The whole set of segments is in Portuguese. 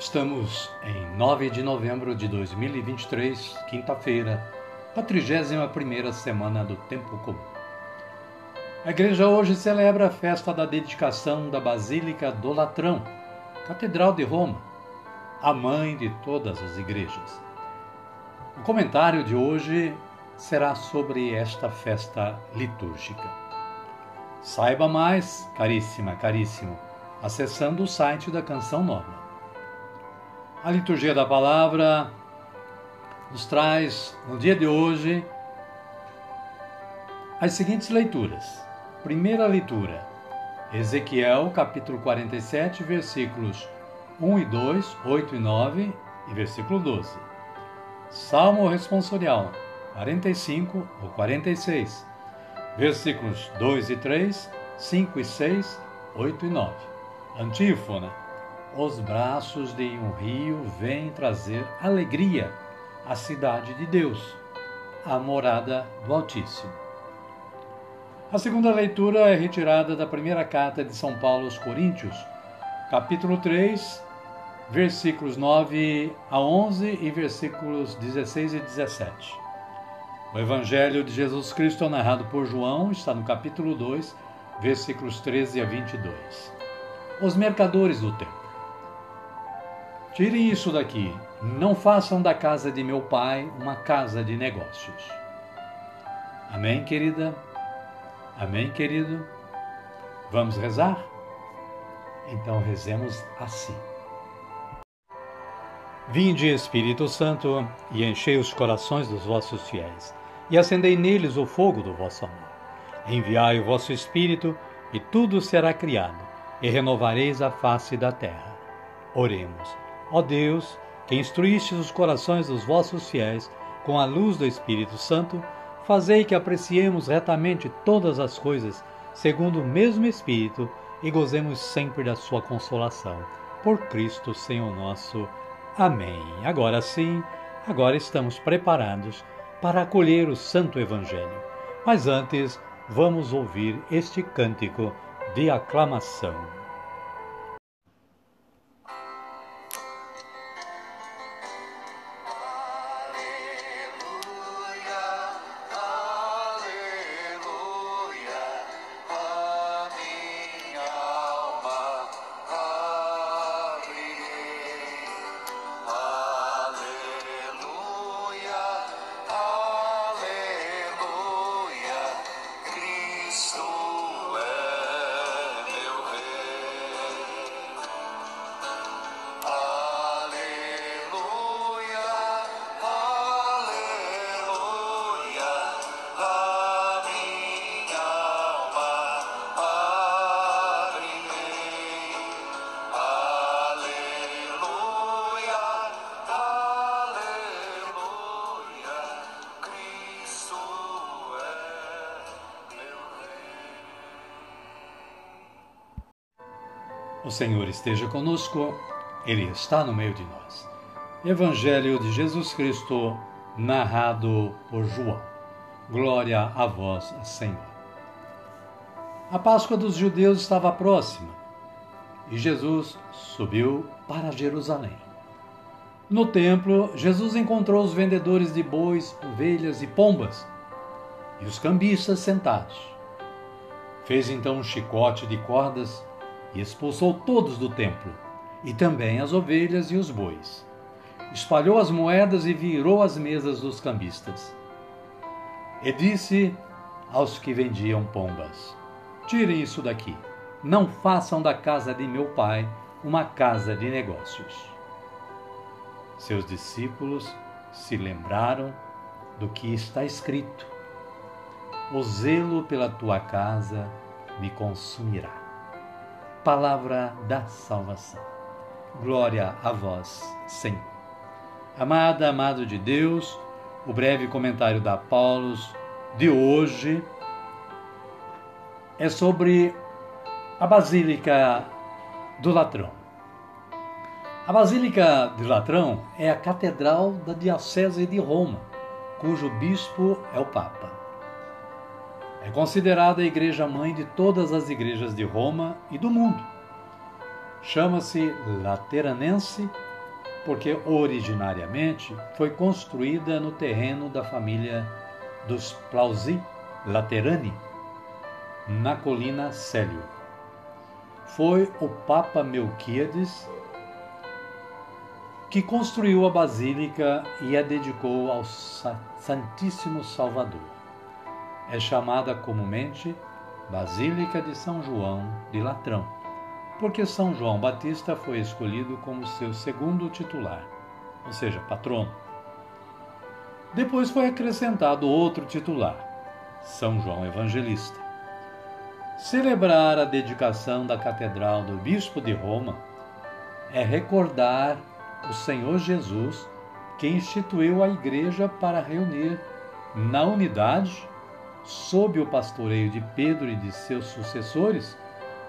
Estamos em 9 de novembro de 2023, quinta-feira, a 31ª semana do Tempo Comum. A igreja hoje celebra a festa da dedicação da Basílica do Latrão, Catedral de Roma, a mãe de todas as igrejas. O comentário de hoje será sobre esta festa litúrgica. Saiba mais, caríssima, caríssimo, acessando o site da Canção Nova. A liturgia da palavra nos traz, no dia de hoje, as seguintes leituras. Primeira leitura, Ezequiel, capítulo 47, versículos 1 e 2, 8 e 9 e versículo 12. Salmo responsorial, 45 ou 46, versículos 2 e 3, 5 e 6, 8 e 9. Antífona os braços de um rio vêm trazer alegria à cidade de Deus, a morada do Altíssimo. A segunda leitura é retirada da primeira carta de São Paulo aos Coríntios, capítulo 3, versículos 9 a 11 e versículos 16 e 17. O Evangelho de Jesus Cristo, narrado por João, está no capítulo 2, versículos 13 a 22. Os mercadores do templo. Tirem isso daqui. Não façam da casa de meu pai uma casa de negócios. Amém, querida? Amém, querido? Vamos rezar? Então rezemos assim. Vinde, Espírito Santo, e enchei os corações dos vossos fiéis, e acendei neles o fogo do vosso amor. Enviai o vosso Espírito, e tudo será criado, e renovareis a face da terra. Oremos. Ó Deus, que instruístes os corações dos vossos fiéis com a luz do Espírito Santo, fazei que apreciemos retamente todas as coisas, segundo o mesmo Espírito, e gozemos sempre da sua consolação. Por Cristo, Senhor nosso. Amém. Agora sim, agora estamos preparados para acolher o Santo Evangelho. Mas antes, vamos ouvir este cântico de aclamação. O Senhor esteja conosco, Ele está no meio de nós. Evangelho de Jesus Cristo, narrado por João. Glória a vós, Senhor. A Páscoa dos judeus estava próxima e Jesus subiu para Jerusalém. No templo, Jesus encontrou os vendedores de bois, ovelhas e pombas e os cambistas sentados. Fez então um chicote de cordas e expulsou todos do templo, e também as ovelhas e os bois. espalhou as moedas e virou as mesas dos cambistas. E disse aos que vendiam pombas: Tirem isso daqui. Não façam da casa de meu pai uma casa de negócios. Seus discípulos se lembraram do que está escrito: O zelo pela tua casa me consumirá. Palavra da salvação. Glória a vós, Senhor. Amada, amado de Deus, o breve comentário da Paulos de hoje é sobre a Basílica do Latrão. A Basílica de Latrão é a catedral da Diocese de Roma, cujo bispo é o Papa. É considerada a igreja mãe de todas as igrejas de Roma e do mundo. Chama-se Lateranense porque originariamente foi construída no terreno da família dos Plausi Laterani, na colina Célio. Foi o Papa Melquíades que construiu a basílica e a dedicou ao Santíssimo Salvador. É chamada comumente Basílica de São João de Latrão, porque São João Batista foi escolhido como seu segundo titular, ou seja, patrono. Depois foi acrescentado outro titular, São João Evangelista. Celebrar a dedicação da Catedral do Bispo de Roma é recordar o Senhor Jesus que instituiu a Igreja para reunir na unidade, sob o pastoreio de Pedro e de seus sucessores,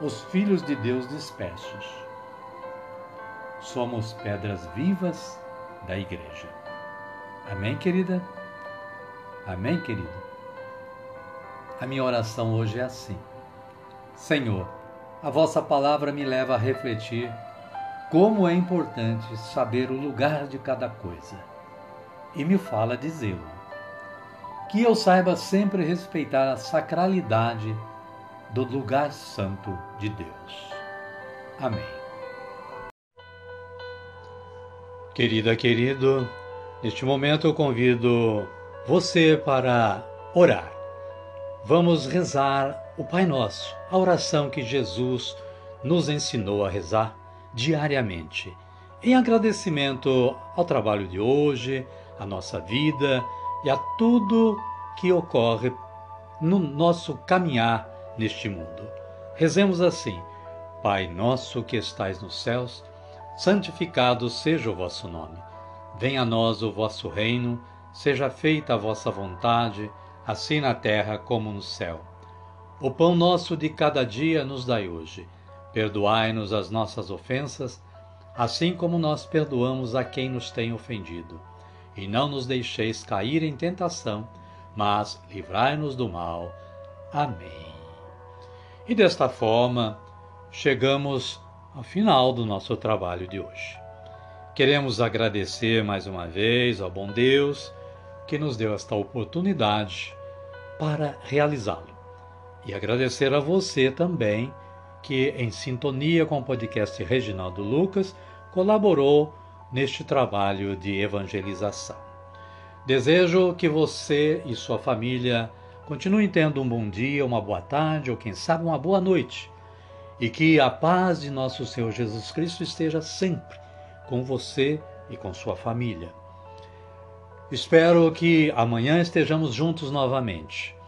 os filhos de Deus dispersos. Somos pedras vivas da Igreja. Amém, querida? Amém, querido? A minha oração hoje é assim: Senhor, a vossa palavra me leva a refletir como é importante saber o lugar de cada coisa e me fala de zelo. Que eu saiba sempre respeitar a sacralidade do lugar santo de Deus. Amém. Querida, querido, Neste momento eu convido você para orar. Vamos rezar o Pai Nosso, a oração que Jesus nos ensinou a rezar diariamente, em agradecimento ao trabalho de hoje, à nossa vida e a tudo que ocorre no nosso caminhar neste mundo. Rezemos assim: Pai nosso que estais nos céus, santificado seja o vosso nome. Venha a nós o vosso reino, seja feita a vossa vontade, assim na terra como no céu. O pão nosso de cada dia nos dai hoje. Perdoai-nos as nossas ofensas, assim como nós perdoamos a quem nos tem ofendido. E não nos deixeis cair em tentação, mas livrai-nos do mal. Amém. E desta forma, chegamos ao final do nosso trabalho de hoje. Queremos agradecer mais uma vez ao bom Deus que nos deu esta oportunidade para realizá-lo. E agradecer a você também que, em sintonia com o podcast Reginaldo Lucas, colaborou neste trabalho de evangelização. Desejo que você e sua família continuem tendo um bom dia, uma boa tarde ou, quem sabe, uma boa noite. E que a paz de nosso Senhor Jesus Cristo esteja sempre com você e com sua família. Espero que amanhã estejamos juntos novamente.